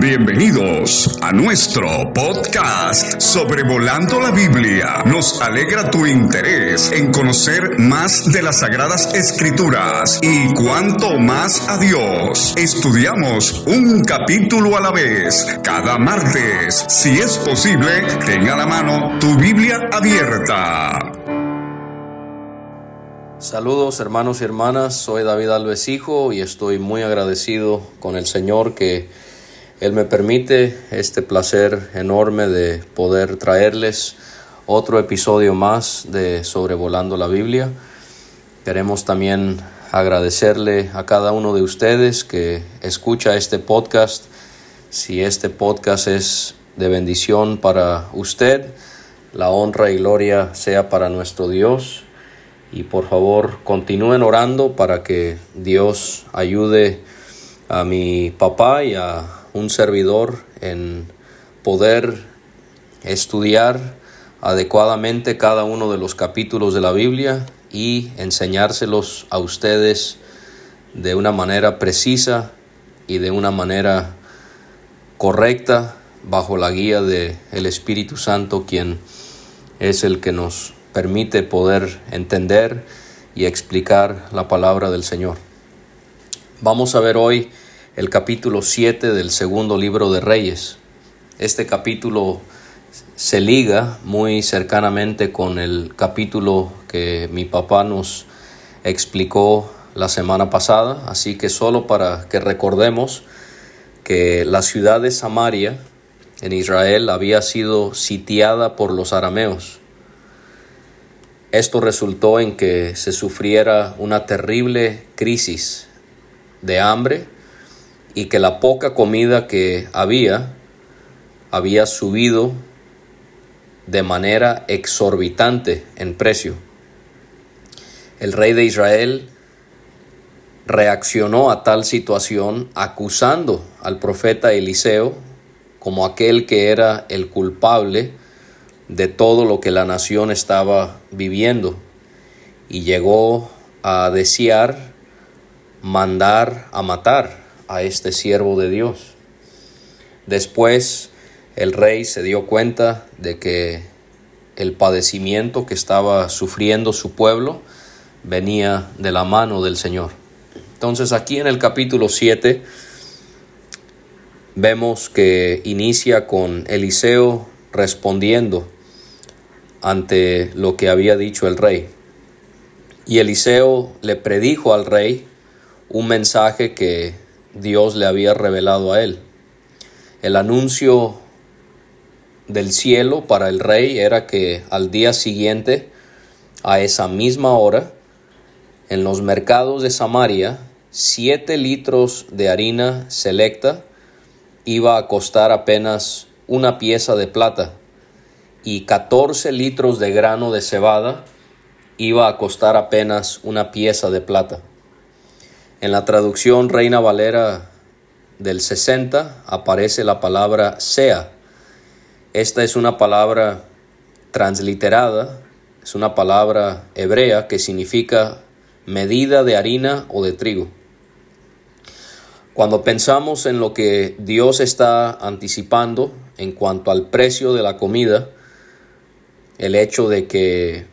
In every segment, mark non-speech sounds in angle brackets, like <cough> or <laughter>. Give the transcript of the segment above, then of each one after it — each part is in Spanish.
Bienvenidos a nuestro podcast Sobrevolando la Biblia. Nos alegra tu interés en conocer más de las Sagradas Escrituras y cuanto más a Dios. Estudiamos un capítulo a la vez cada martes. Si es posible, tenga a la mano tu Biblia abierta. Saludos hermanos y hermanas, soy David Alves Hijo y estoy muy agradecido con el Señor que él me permite este placer enorme de poder traerles otro episodio más de Sobrevolando la Biblia. Queremos también agradecerle a cada uno de ustedes que escucha este podcast. Si este podcast es de bendición para usted, la honra y gloria sea para nuestro Dios. Y por favor continúen orando para que Dios ayude a mi papá y a un servidor en poder estudiar adecuadamente cada uno de los capítulos de la Biblia y enseñárselos a ustedes de una manera precisa y de una manera correcta bajo la guía de el Espíritu Santo quien es el que nos permite poder entender y explicar la palabra del Señor. Vamos a ver hoy el capítulo 7 del segundo libro de Reyes. Este capítulo se liga muy cercanamente con el capítulo que mi papá nos explicó la semana pasada, así que solo para que recordemos que la ciudad de Samaria en Israel había sido sitiada por los arameos. Esto resultó en que se sufriera una terrible crisis de hambre y que la poca comida que había había subido de manera exorbitante en precio. El rey de Israel reaccionó a tal situación acusando al profeta Eliseo como aquel que era el culpable de todo lo que la nación estaba viviendo y llegó a desear mandar a matar a este siervo de Dios. Después el rey se dio cuenta de que el padecimiento que estaba sufriendo su pueblo venía de la mano del Señor. Entonces aquí en el capítulo 7 vemos que inicia con Eliseo respondiendo ante lo que había dicho el rey. Y Eliseo le predijo al rey un mensaje que Dios le había revelado a él. El anuncio del cielo para el rey era que al día siguiente, a esa misma hora, en los mercados de Samaria, siete litros de harina selecta iba a costar apenas una pieza de plata y 14 litros de grano de cebada iba a costar apenas una pieza de plata. En la traducción Reina Valera del 60 aparece la palabra sea. Esta es una palabra transliterada, es una palabra hebrea que significa medida de harina o de trigo. Cuando pensamos en lo que Dios está anticipando en cuanto al precio de la comida, el hecho de que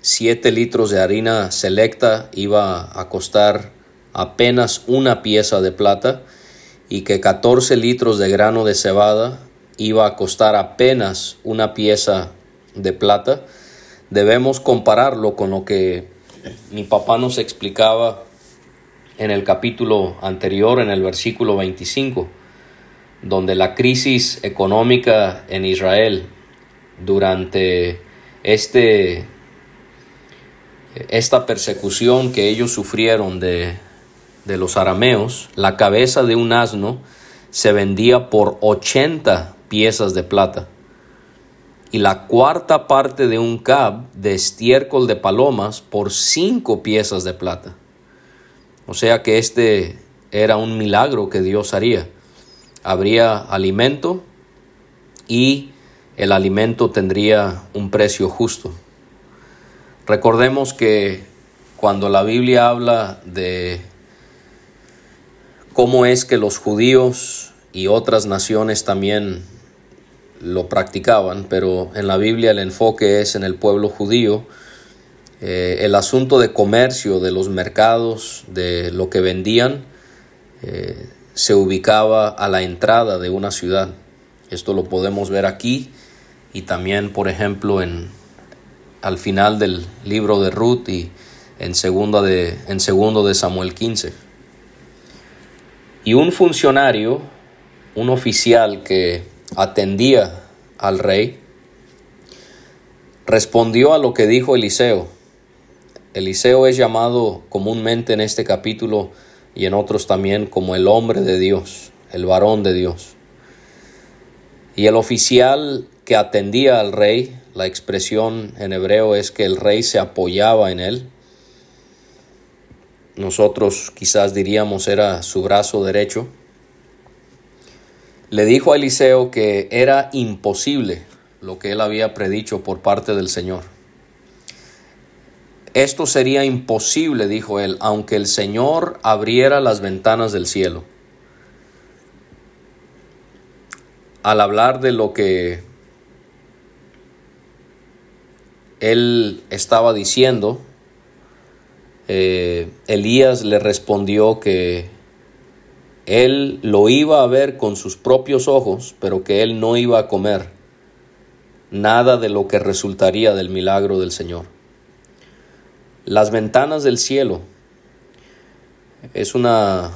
7 litros de harina selecta iba a costar apenas una pieza de plata y que 14 litros de grano de cebada iba a costar apenas una pieza de plata, debemos compararlo con lo que mi papá nos explicaba en el capítulo anterior, en el versículo 25, donde la crisis económica en Israel durante este, esta persecución que ellos sufrieron de de los arameos, la cabeza de un asno se vendía por 80 piezas de plata y la cuarta parte de un cab de estiércol de palomas por cinco piezas de plata. O sea que este era un milagro que Dios haría. Habría alimento y el alimento tendría un precio justo. Recordemos que cuando la Biblia habla de cómo es que los judíos y otras naciones también lo practicaban, pero en la Biblia el enfoque es en el pueblo judío. Eh, el asunto de comercio, de los mercados, de lo que vendían, eh, se ubicaba a la entrada de una ciudad. Esto lo podemos ver aquí y también, por ejemplo, en, al final del libro de Ruth y en, segunda de, en segundo de Samuel 15. Y un funcionario, un oficial que atendía al rey, respondió a lo que dijo Eliseo. Eliseo es llamado comúnmente en este capítulo y en otros también como el hombre de Dios, el varón de Dios. Y el oficial que atendía al rey, la expresión en hebreo es que el rey se apoyaba en él. Nosotros quizás diríamos era su brazo derecho le dijo a Eliseo que era imposible lo que él había predicho por parte del Señor. Esto sería imposible, dijo él, aunque el Señor abriera las ventanas del cielo. Al hablar de lo que él estaba diciendo, eh, Elías le respondió que él lo iba a ver con sus propios ojos, pero que él no iba a comer nada de lo que resultaría del milagro del Señor. Las ventanas del cielo es una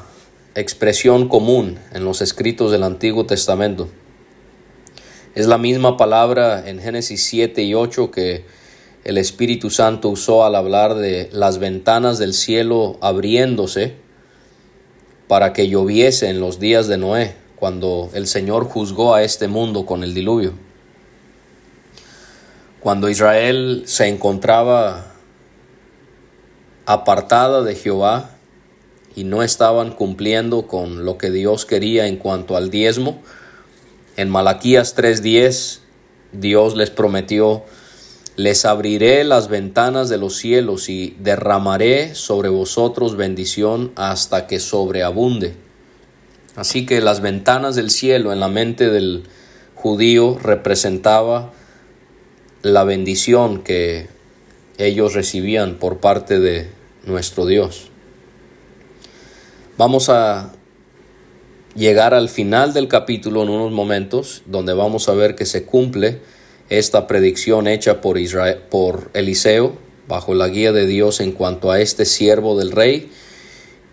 expresión común en los escritos del Antiguo Testamento. Es la misma palabra en Génesis 7 y 8 que el Espíritu Santo usó al hablar de las ventanas del cielo abriéndose para que lloviese en los días de Noé, cuando el Señor juzgó a este mundo con el diluvio. Cuando Israel se encontraba apartada de Jehová y no estaban cumpliendo con lo que Dios quería en cuanto al diezmo, en Malaquías 3:10 Dios les prometió les abriré las ventanas de los cielos y derramaré sobre vosotros bendición hasta que sobreabunde. Así que las ventanas del cielo en la mente del judío representaba la bendición que ellos recibían por parte de nuestro Dios. Vamos a llegar al final del capítulo en unos momentos donde vamos a ver que se cumple esta predicción hecha por, Israel, por Eliseo bajo la guía de Dios en cuanto a este siervo del rey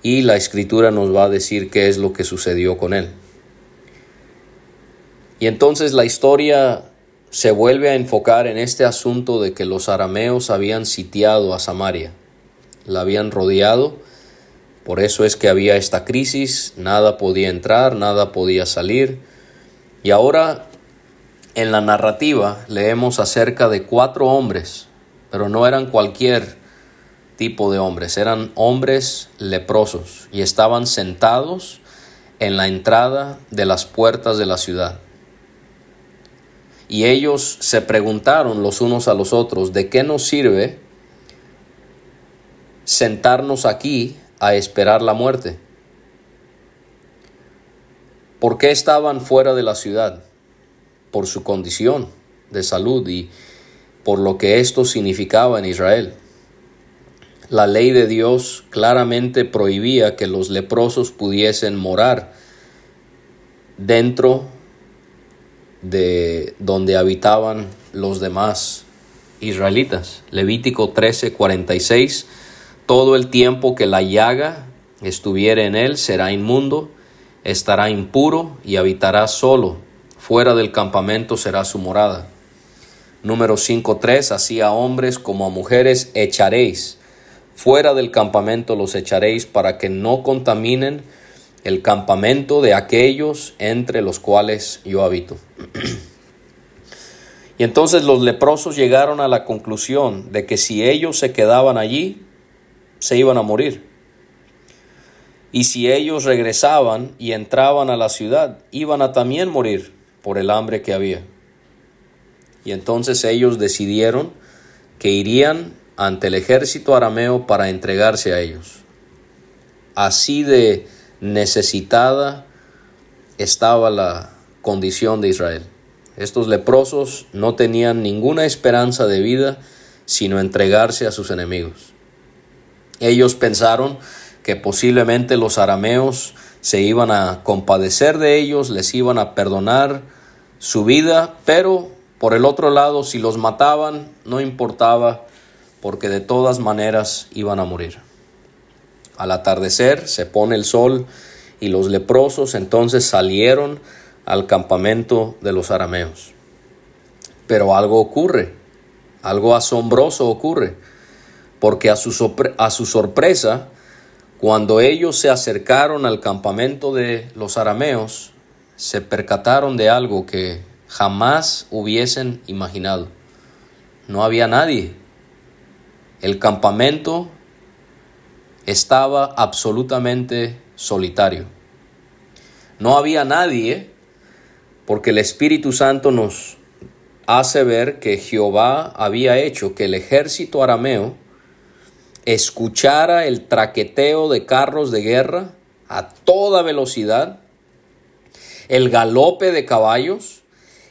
y la escritura nos va a decir qué es lo que sucedió con él. Y entonces la historia se vuelve a enfocar en este asunto de que los arameos habían sitiado a Samaria, la habían rodeado, por eso es que había esta crisis, nada podía entrar, nada podía salir, y ahora en la narrativa leemos acerca de cuatro hombres, pero no eran cualquier tipo de hombres, eran hombres leprosos y estaban sentados en la entrada de las puertas de la ciudad. Y ellos se preguntaron los unos a los otros, ¿de qué nos sirve sentarnos aquí a esperar la muerte? ¿Por qué estaban fuera de la ciudad? Por su condición de salud y por lo que esto significaba en Israel. La ley de Dios claramente prohibía que los leprosos pudiesen morar dentro de donde habitaban los demás israelitas. Levítico 13, 46. Todo el tiempo que la llaga estuviere en él será inmundo, estará impuro y habitará solo fuera del campamento será su morada. Número 5.3, así a hombres como a mujeres echaréis, fuera del campamento los echaréis para que no contaminen el campamento de aquellos entre los cuales yo habito. <clears throat> y entonces los leprosos llegaron a la conclusión de que si ellos se quedaban allí, se iban a morir. Y si ellos regresaban y entraban a la ciudad, iban a también morir por el hambre que había. Y entonces ellos decidieron que irían ante el ejército arameo para entregarse a ellos. Así de necesitada estaba la condición de Israel. Estos leprosos no tenían ninguna esperanza de vida sino entregarse a sus enemigos. Ellos pensaron que posiblemente los arameos se iban a compadecer de ellos, les iban a perdonar su vida, pero por el otro lado, si los mataban, no importaba, porque de todas maneras iban a morir. Al atardecer se pone el sol y los leprosos entonces salieron al campamento de los arameos. Pero algo ocurre, algo asombroso ocurre, porque a su, a su sorpresa, cuando ellos se acercaron al campamento de los arameos, se percataron de algo que jamás hubiesen imaginado. No había nadie. El campamento estaba absolutamente solitario. No había nadie porque el Espíritu Santo nos hace ver que Jehová había hecho que el ejército arameo escuchara el traqueteo de carros de guerra a toda velocidad, el galope de caballos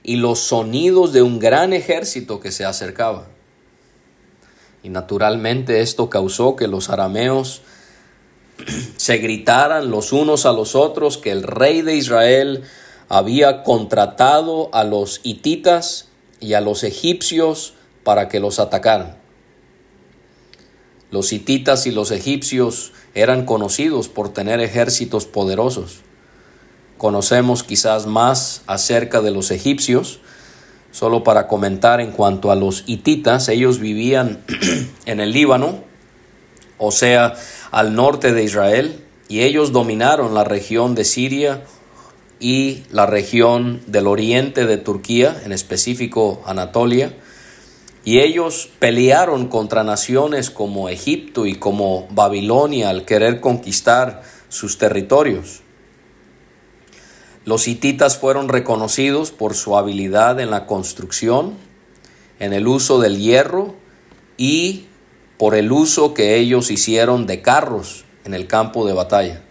y los sonidos de un gran ejército que se acercaba. Y naturalmente esto causó que los arameos <clears throat> se gritaran los unos a los otros que el rey de Israel había contratado a los hititas y a los egipcios para que los atacaran. Los hititas y los egipcios eran conocidos por tener ejércitos poderosos. Conocemos quizás más acerca de los egipcios, solo para comentar en cuanto a los hititas, ellos vivían <clears throat> en el Líbano, o sea, al norte de Israel, y ellos dominaron la región de Siria y la región del oriente de Turquía, en específico Anatolia, y ellos pelearon contra naciones como Egipto y como Babilonia al querer conquistar sus territorios. Los hititas fueron reconocidos por su habilidad en la construcción, en el uso del hierro y por el uso que ellos hicieron de carros en el campo de batalla.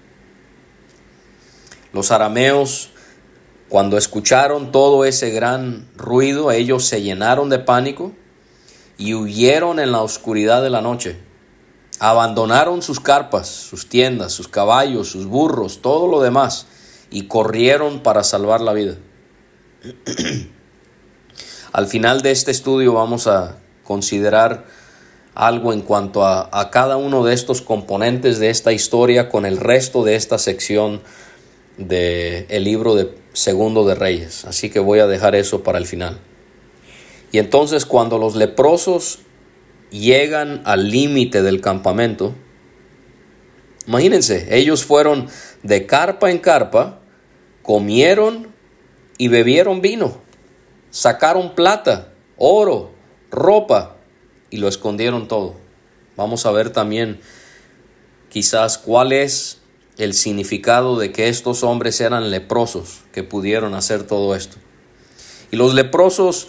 Los arameos, cuando escucharon todo ese gran ruido, ellos se llenaron de pánico y huyeron en la oscuridad de la noche. Abandonaron sus carpas, sus tiendas, sus caballos, sus burros, todo lo demás, y corrieron para salvar la vida. <clears throat> Al final de este estudio vamos a considerar algo en cuanto a, cada uno de estos componentes de esta historia con el resto de esta sección del el libro de Segundo de Reyes. Así que voy a dejar eso para el final. Y entonces cuando los leprosos llegan al límite del campamento, imagínense, ellos fueron de carpa en carpa, comieron y bebieron vino, sacaron plata, oro, ropa y lo escondieron todo. Vamos a ver también quizás cuál es el significado de que estos hombres eran leprosos que pudieron hacer todo esto. Y los leprosos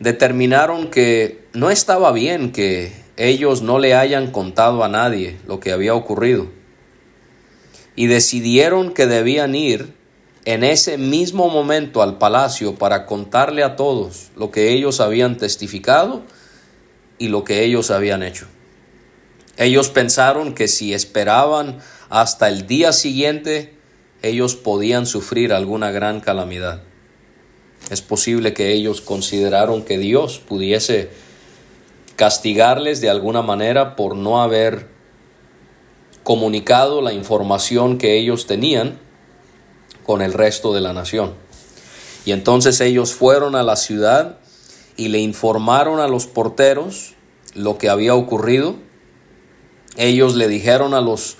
determinaron que no estaba bien que ellos no le hayan contado a nadie lo que había ocurrido. Y decidieron que debían ir en ese mismo momento al palacio para contarle a todos lo que ellos habían testificado y lo que ellos habían hecho. Ellos pensaron que si esperaban hasta el día siguiente, ellos podían sufrir alguna gran calamidad. Es posible que ellos consideraron que Dios pudiese castigarles de alguna manera por no haber comunicado la información que ellos tenían con el resto de la nación. Y entonces ellos fueron a la ciudad y le informaron a los porteros lo que había ocurrido. Ellos le dijeron a los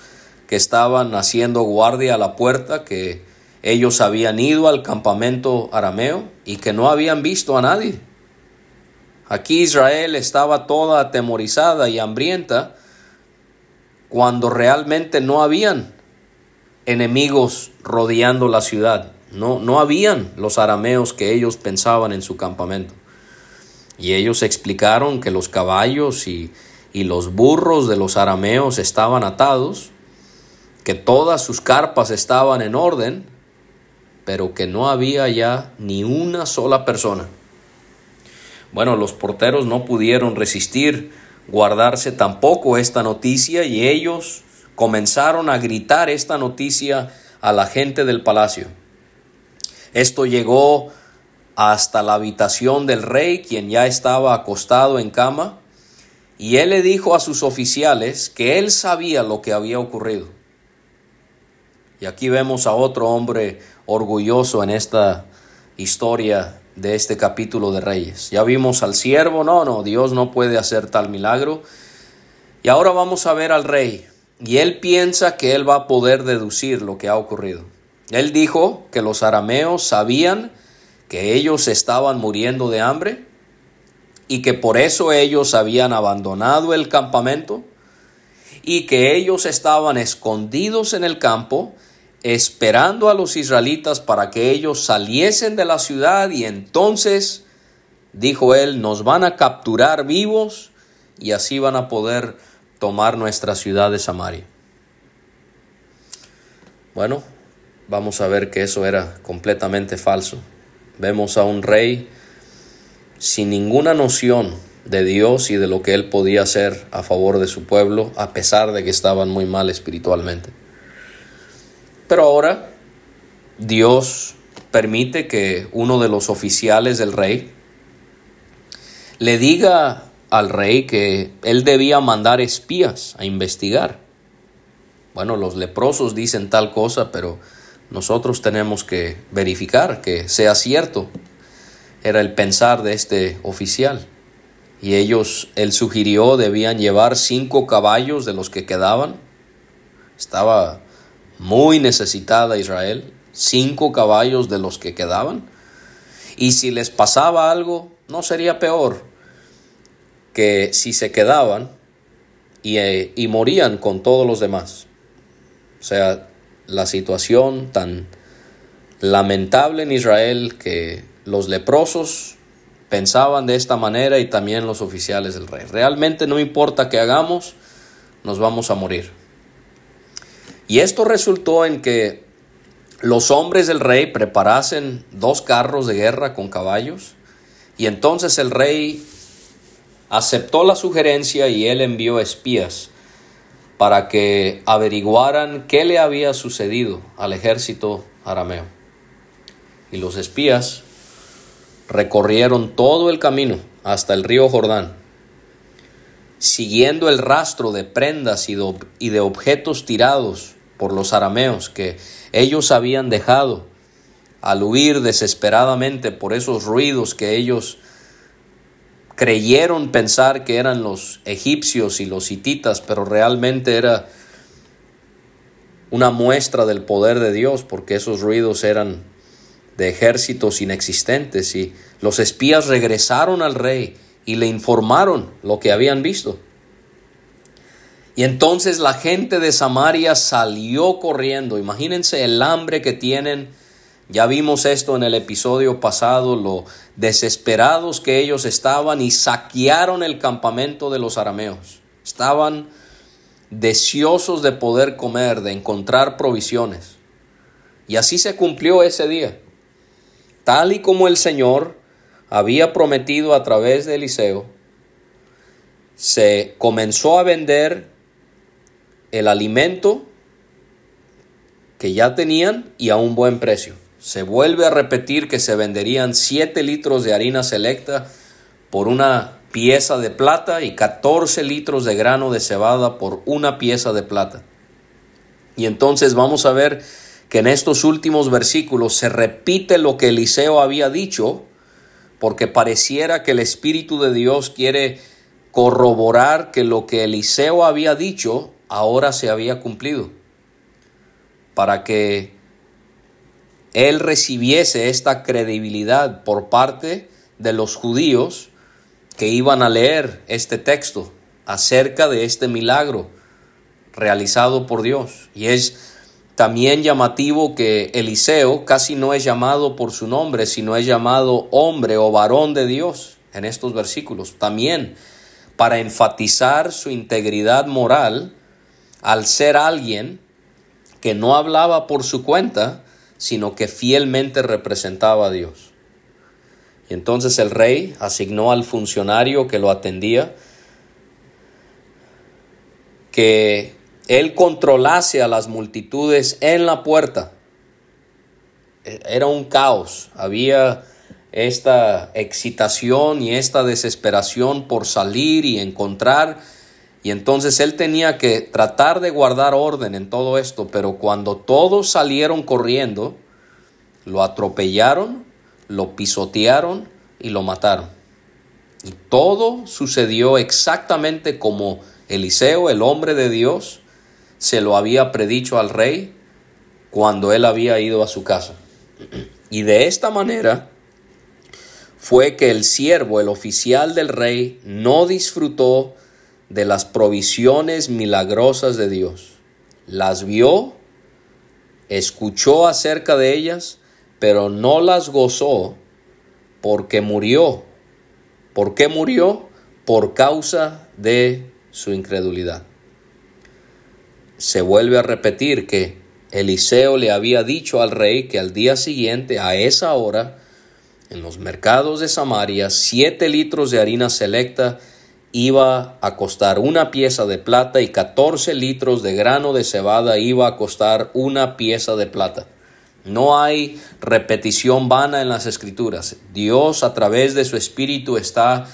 que estaban haciendo guardia a la puerta que ellos habían ido al campamento arameo y que no habían visto a nadie. Aquí Israel estaba toda atemorizada y hambrienta cuando realmente no habían enemigos rodeando la ciudad. No, no habían los arameos que ellos pensaban en su campamento. Y ellos explicaron que los caballos y, y los burros de los arameos estaban atados, que todas sus carpas estaban en orden, pero que no había ya ni una sola persona. Bueno, los porteros no pudieron resistir guardarse tampoco esta noticia y ellos comenzaron a gritar esta noticia a la gente del palacio. Esto llegó hasta la habitación del rey, quien ya estaba acostado en cama, y él le dijo a sus oficiales que él sabía lo que había ocurrido. Y aquí vemos a otro hombre orgulloso en esta historia de este capítulo de Reyes. Ya vimos al siervo, no, no, Dios no puede hacer tal milagro. Y ahora vamos a ver al rey. Y él piensa que él va a poder deducir lo que ha ocurrido. Él dijo que los arameos sabían que ellos estaban muriendo de hambre y que por eso ellos habían abandonado el campamento y que ellos estaban escondidos en el campo esperando a los israelitas para que ellos saliesen de la ciudad y entonces, dijo él, nos van a capturar vivos y así van a poder tomar nuestra ciudad de Samaria. Bueno, vamos a ver que eso era completamente falso. Vemos a un rey sin ninguna noción de Dios y de lo que él podía hacer a favor de su pueblo, a pesar de que estaban muy mal espiritualmente. Pero ahora Dios permite que uno de los oficiales del rey le diga al rey que él debía mandar espías a investigar. Bueno, los leprosos dicen tal cosa, pero nosotros tenemos que verificar que sea cierto. Era el pensar de este oficial. Y ellos, él sugirió, debían llevar cinco caballos de los que quedaban. Estaba muy necesitada Israel, cinco caballos de los que quedaban. Y si les pasaba algo, no sería peor que si se quedaban y, eh, y morían con todos los demás. O sea, la situación tan lamentable en Israel que los leprosos pensaban de esta manera y también los oficiales del rey. Realmente no importa qué hagamos, nos vamos a morir. Y esto resultó en que los hombres del rey preparasen dos carros de guerra con caballos y entonces el rey aceptó la sugerencia y él envió espías para que averiguaran qué le había sucedido al ejército arameo. Y los espías recorrieron todo el camino hasta el río Jordán, siguiendo el rastro de prendas y de, objetos tirados por los arameos que ellos habían dejado al huir desesperadamente por esos ruidos que ellos creyeron pensar que eran los egipcios y los hititas, pero realmente era una muestra del poder de Dios, porque esos ruidos eran de ejércitos inexistentes y los espías regresaron al rey y le informaron lo que habían visto. Y entonces la gente de Samaria salió corriendo. Imagínense el hambre que tienen ya vimos esto en el episodio pasado, lo desesperados que ellos estaban y saquearon el campamento de los arameos. Estaban deseosos de poder comer, de encontrar provisiones. Y así se cumplió ese día. Tal y como el Señor había prometido a través de Eliseo, se comenzó a vender el alimento que ya tenían y a un buen precio. Se vuelve a repetir que se venderían 7 litros de harina selecta por una pieza de plata y 14 litros de grano de cebada por una pieza de plata. Y entonces vamos a ver que en estos últimos versículos se repite lo que Eliseo había dicho, porque pareciera que el Espíritu de Dios quiere corroborar que lo que Eliseo había dicho ahora se había cumplido, para que él recibiese esta credibilidad por parte de los judíos que iban a leer este texto acerca de este milagro realizado por Dios. Y es también llamativo que Eliseo casi no es llamado por su nombre, sino es llamado hombre o varón de Dios en estos versículos. También para enfatizar su integridad moral al ser alguien que no hablaba por su cuenta, sino que fielmente representaba a Dios. Y entonces el rey asignó al funcionario que lo atendía que él controlase a las multitudes en la puerta. Era un caos, había esta excitación y esta desesperación por salir y encontrar. Y entonces él tenía que tratar de guardar orden en todo esto, pero cuando todos salieron corriendo, lo atropellaron, lo pisotearon y lo mataron. Y todo sucedió exactamente como Eliseo, el hombre de Dios, se lo había predicho al rey cuando él había ido a su casa. <clears throat> Y de esta manera fue que el siervo, el oficial del rey, no disfrutó de las provisiones milagrosas de Dios. Las vio, escuchó acerca de ellas, pero no las gozó porque murió. ¿Por qué murió? Por causa de su incredulidad. Se vuelve a repetir que Eliseo le había dicho al rey que al día siguiente, a esa hora, en los mercados de Samaria, siete litros de harina selecta iba a costar una pieza de plata y catorce litros de grano de cebada iba a costar una pieza de plata. No hay repetición vana en las escrituras. Dios a través de su espíritu está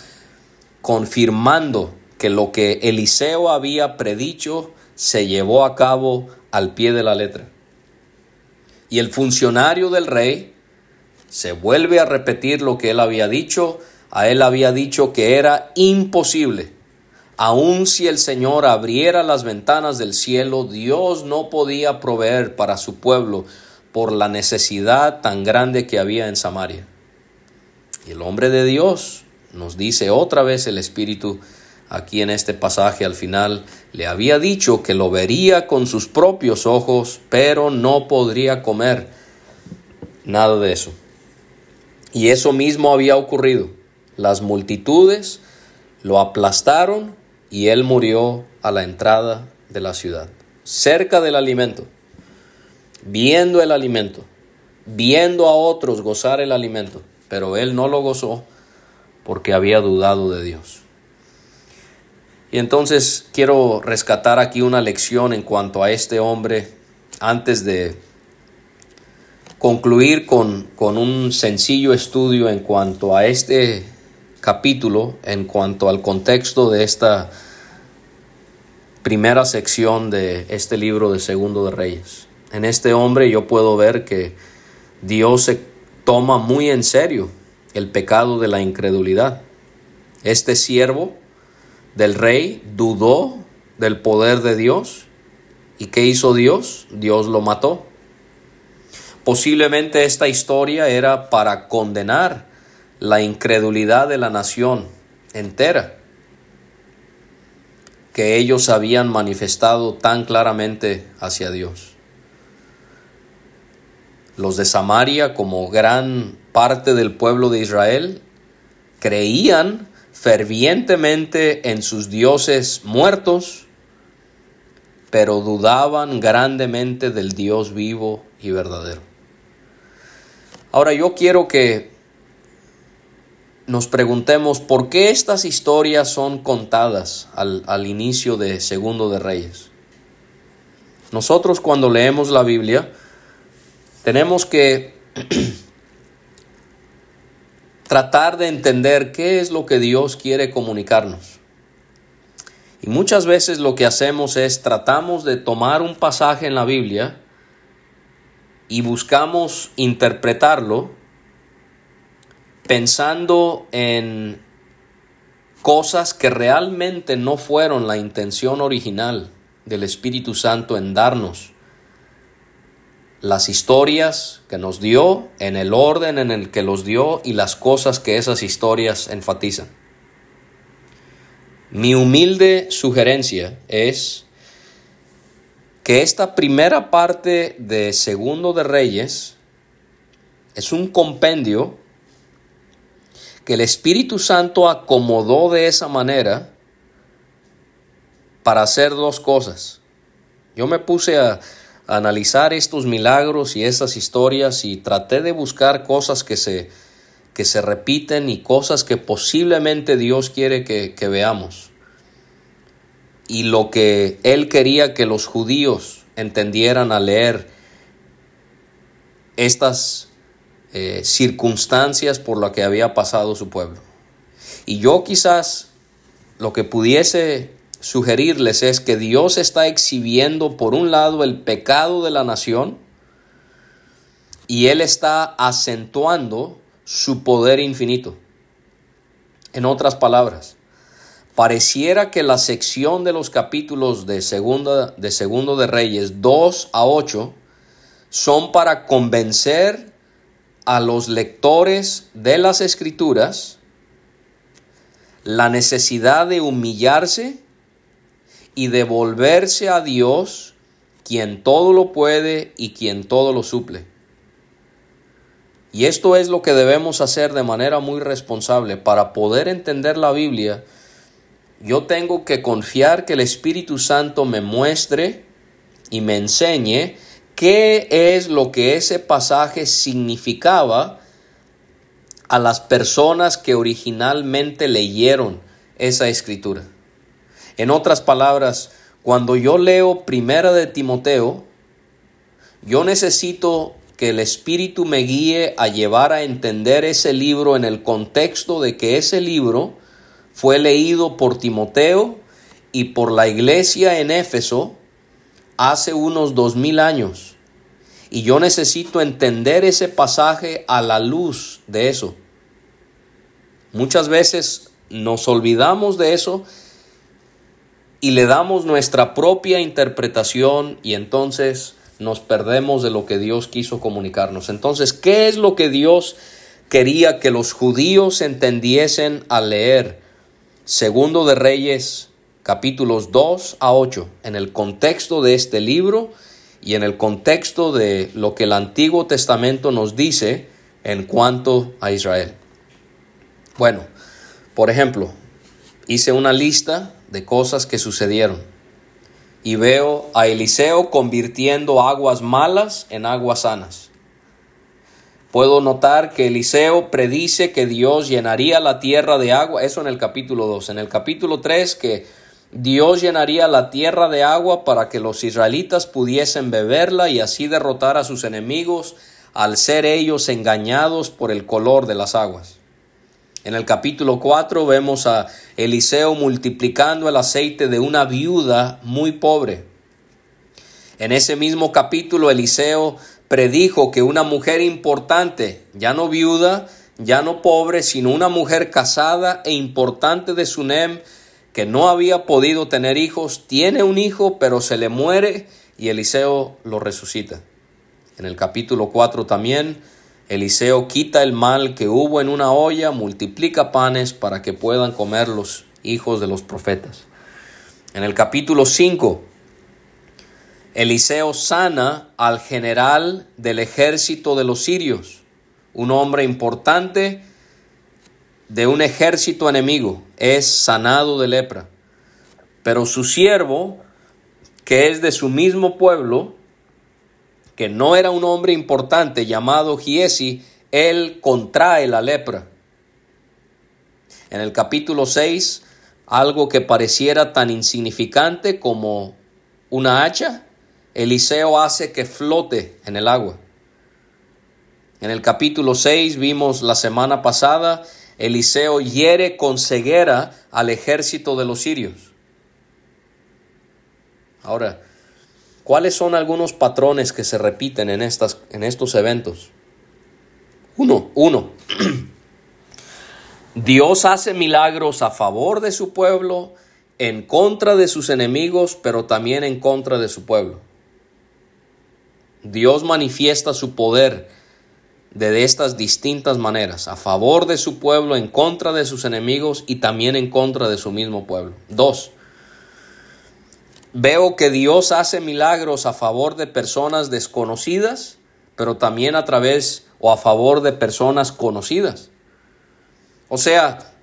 confirmando que lo que Eliseo había predicho se llevó a cabo al pie de la letra. Y el funcionario del rey se vuelve a repetir lo que él había dicho. A él había dicho que era imposible. Aun si el Señor abriera las ventanas del cielo, Dios no podía proveer para su pueblo por la necesidad tan grande que había en Samaria. Y el hombre de Dios nos dice otra vez el Espíritu aquí en este pasaje al final, le había dicho que lo vería con sus propios ojos, pero no podría comer nada de eso. Y eso mismo había ocurrido. Las multitudes lo aplastaron y él murió a la entrada de la ciudad, cerca del alimento, viendo el alimento, viendo a otros gozar el alimento, pero él no lo gozó porque había dudado de Dios. Y entonces quiero rescatar aquí una lección en cuanto a este hombre antes de concluir con, con, un sencillo estudio en cuanto a este capítulo, en cuanto al contexto de esta primera sección de este libro de Segundo de Reyes. En este hombre yo puedo ver que Dios se toma muy en serio el pecado de la incredulidad. Este siervo del rey dudó del poder de Dios. ¿Y qué hizo Dios? Dios lo mató. Posiblemente esta historia era para condenar la incredulidad de la nación entera que ellos habían manifestado tan claramente hacia Dios. Los de Samaria, como gran parte del pueblo de Israel, creían fervientemente en sus dioses muertos, pero dudaban grandemente del Dios vivo y verdadero. Ahora yo quiero que nos preguntemos por qué estas historias son contadas al, al inicio de Segundo de Reyes. Nosotros cuando leemos la Biblia tenemos que <clears throat> tratar de entender qué es lo que Dios quiere comunicarnos. Y muchas veces lo que hacemos es tratamos de tomar un pasaje en la Biblia y buscamos interpretarlo pensando en cosas que realmente no fueron la intención original del Espíritu Santo en darnos las historias que nos dio, en el orden en el que los dio y las cosas que esas historias enfatizan. Mi humilde sugerencia es que esta primera parte de Segundo de Reyes es un compendio que el Espíritu Santo acomodó de esa manera para hacer dos cosas. Yo me puse a, analizar estos milagros y esas historias y traté de buscar cosas que se, que se repiten y cosas que posiblemente Dios quiere que, veamos. Y lo que Él quería que los judíos entendieran al leer estas eh, circunstancias por las que había pasado su pueblo. Y yo quizás lo que pudiese sugerirles es que Dios está exhibiendo por un lado el pecado de la nación y Él está acentuando su poder infinito. En otras palabras, pareciera que la sección de los capítulos de, segunda, de Segundo de Reyes 2 a 8 son para convencer a los lectores de las escrituras la necesidad de humillarse y devolverse a Dios, quien todo lo puede y quien todo lo suple. Y esto es lo que debemos hacer de manera muy responsable. Para poder entender la Biblia, yo tengo que confiar que el Espíritu Santo me muestre y me enseñe qué es lo que ese pasaje significaba a las personas que originalmente leyeron esa escritura. En otras palabras, cuando yo leo Primera de Timoteo, yo necesito que el Espíritu me guíe a llevar a entender ese libro en el contexto de que ese libro fue leído por Timoteo y por la iglesia en Éfeso hace unos dos mil años. Y yo necesito entender ese pasaje a la luz de eso. Muchas veces nos olvidamos de eso y le damos nuestra propia interpretación y entonces nos perdemos de lo que Dios quiso comunicarnos. Entonces, ¿qué es lo que Dios quería que los judíos entendiesen al leer Segundo de Reyes capítulos 2 a 8 en el contexto de este libro y en el contexto de lo que el Antiguo Testamento nos dice en cuanto a Israel? Bueno, por ejemplo, hice una lista de cosas que sucedieron. Y veo a Eliseo convirtiendo aguas malas en aguas sanas. Puedo notar que Eliseo predice que Dios llenaría la tierra de agua, eso en el capítulo 2. En el capítulo 3 que Dios llenaría la tierra de agua para que los israelitas pudiesen beberla y así derrotar a sus enemigos al ser ellos engañados por el color de las aguas. En el capítulo 4 vemos a Eliseo multiplicando el aceite de una viuda muy pobre. En ese mismo capítulo Eliseo predijo que una mujer importante, ya no viuda, ya no pobre, sino una mujer casada e importante de Sunem, que no había podido tener hijos, tiene un hijo, pero se le muere y Eliseo lo resucita. En el capítulo 4 también Eliseo quita el mal que hubo en una olla, multiplica panes para que puedan comer los hijos de los profetas. En el capítulo 5, Eliseo sana al general del ejército de los sirios, un hombre importante de un ejército enemigo, es sanado de lepra. Pero su siervo, que es de su mismo pueblo, que no era un hombre importante llamado Giesi, él contrae la lepra. En el capítulo 6, algo que pareciera tan insignificante como una hacha, Eliseo hace que flote en el agua. En el capítulo 6 vimos la semana pasada, Eliseo hiere con ceguera al ejército de los sirios. Ahora, ¿Cuáles son algunos patrones que se repiten en, estas, en estos eventos? Uno, uno. <clears throat> Dios hace milagros a favor de su pueblo, en contra de sus enemigos, pero también en contra de su pueblo. Dios manifiesta su poder de estas distintas maneras, a favor de su pueblo, en contra de sus enemigos y también en contra de su mismo pueblo. Dos, Veo que Dios hace milagros a favor de personas desconocidas, pero también a través o a favor de personas conocidas. O sea,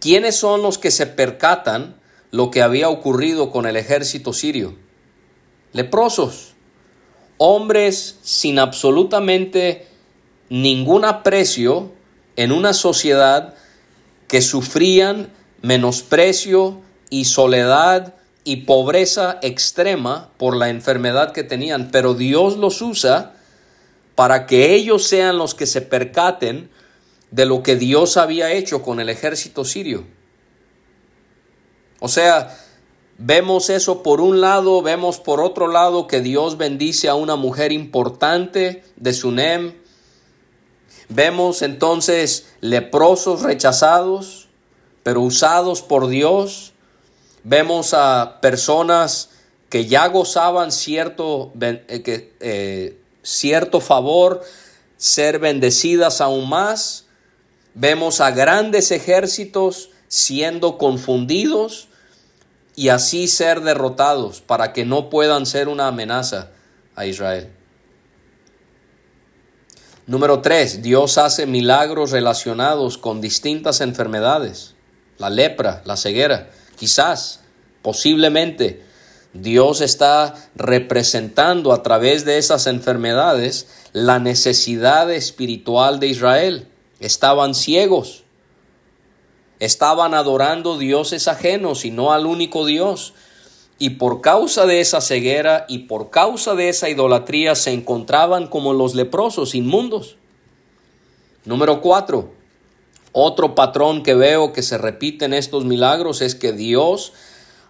¿quiénes son los que se percatan lo que había ocurrido con el ejército sirio? Leprosos, hombres sin absolutamente ningún aprecio en una sociedad que sufrían menosprecio y soledad y pobreza extrema por la enfermedad que tenían, pero Dios los usa para que ellos sean los que se percaten de lo que Dios había hecho con el ejército sirio. O sea, vemos eso por un lado, vemos por otro lado que Dios bendice a una mujer importante de Sunem. Vemos entonces leprosos rechazados, pero usados por Dios. Vemos a personas que ya gozaban cierto, eh, eh, cierto favor, ser bendecidas aún más. Vemos a grandes ejércitos siendo confundidos y así ser derrotados para que no puedan ser una amenaza a Israel. Número 3. Dios hace milagros relacionados con distintas enfermedades. La lepra, la ceguera. Quizás, posiblemente, Dios está representando a través de esas enfermedades la necesidad espiritual de Israel. Estaban ciegos estaban adorando dioses ajenos y no al único Dios. Y por causa de esa ceguera y por causa de esa idolatría se encontraban como los leprosos inmundos. Número cuatro, otro patrón que veo que se repite en estos milagros es que Dios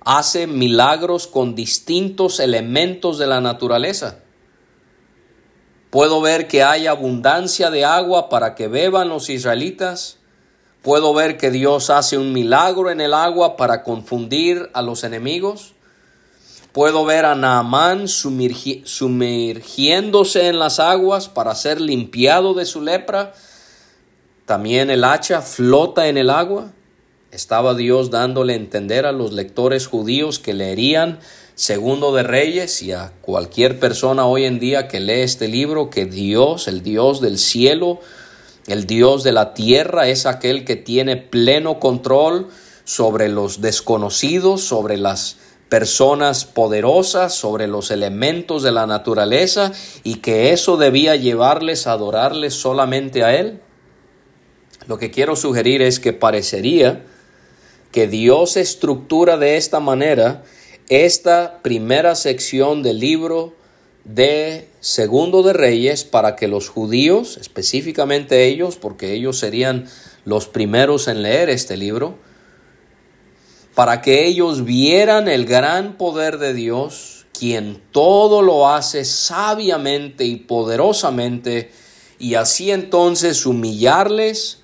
hace milagros con distintos elementos de la naturaleza. Puedo ver que hay abundancia de agua para que beban los israelitas, Puedo ver que Dios hace un milagro en el agua para confundir a los enemigos. Puedo ver a Naamán sumergiéndose en las aguas para ser limpiado de su lepra. También el hacha flota en el agua. Estaba Dios dándole a entender a los lectores judíos que leerían Segundo de Reyes y a cualquier persona hoy en día que lee este libro que Dios, el Dios del cielo, el Dios de la tierra es aquel que tiene pleno control sobre los desconocidos, sobre las personas poderosas, sobre los elementos de la naturaleza y que eso debía llevarles a adorarles solamente a Él. Lo que quiero sugerir es que parecería que Dios estructura de esta manera esta primera sección del libro de Segundo de Reyes para que los judíos, específicamente ellos, porque ellos serían los primeros en leer este libro, para que ellos vieran el gran poder de Dios, quien todo lo hace sabiamente y poderosamente, y así entonces humillarles,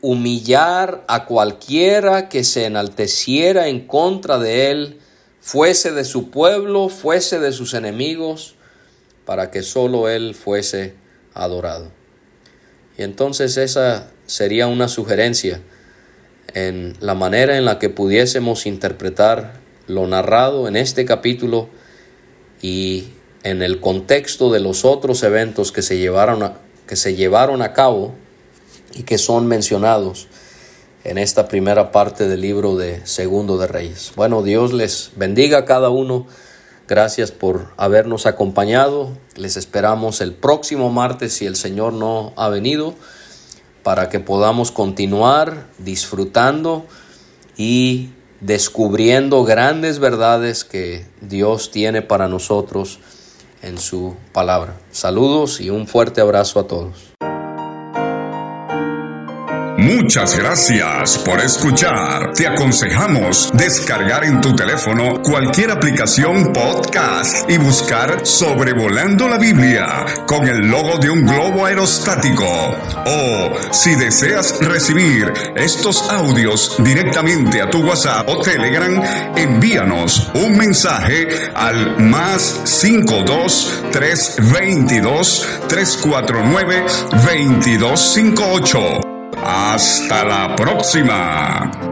humillar a cualquiera que se enalteciera en contra de él, fuese de su pueblo, fuese de sus enemigos, para que solo Él fuese adorado. Y entonces esa sería una sugerencia en la manera en la que pudiésemos interpretar lo narrado en este capítulo y en el contexto de los otros eventos que se llevaron a, que se llevaron a cabo y que son mencionados en esta primera parte del libro de Segundo de Reyes. Bueno, Dios les bendiga a cada uno. Gracias por habernos acompañado. Les esperamos el próximo martes si el Señor no ha venido para que podamos continuar disfrutando y descubriendo grandes verdades que Dios tiene para nosotros en su palabra. Saludos y un fuerte abrazo a todos. Muchas gracias por escuchar. Te aconsejamos descargar en tu teléfono cualquier aplicación podcast y buscar Sobrevolando la Biblia con el logo de un globo aerostático. O si deseas recibir estos audios directamente a tu WhatsApp o Telegram, envíanos un mensaje al más 52 322 349 2258. Hasta la próxima.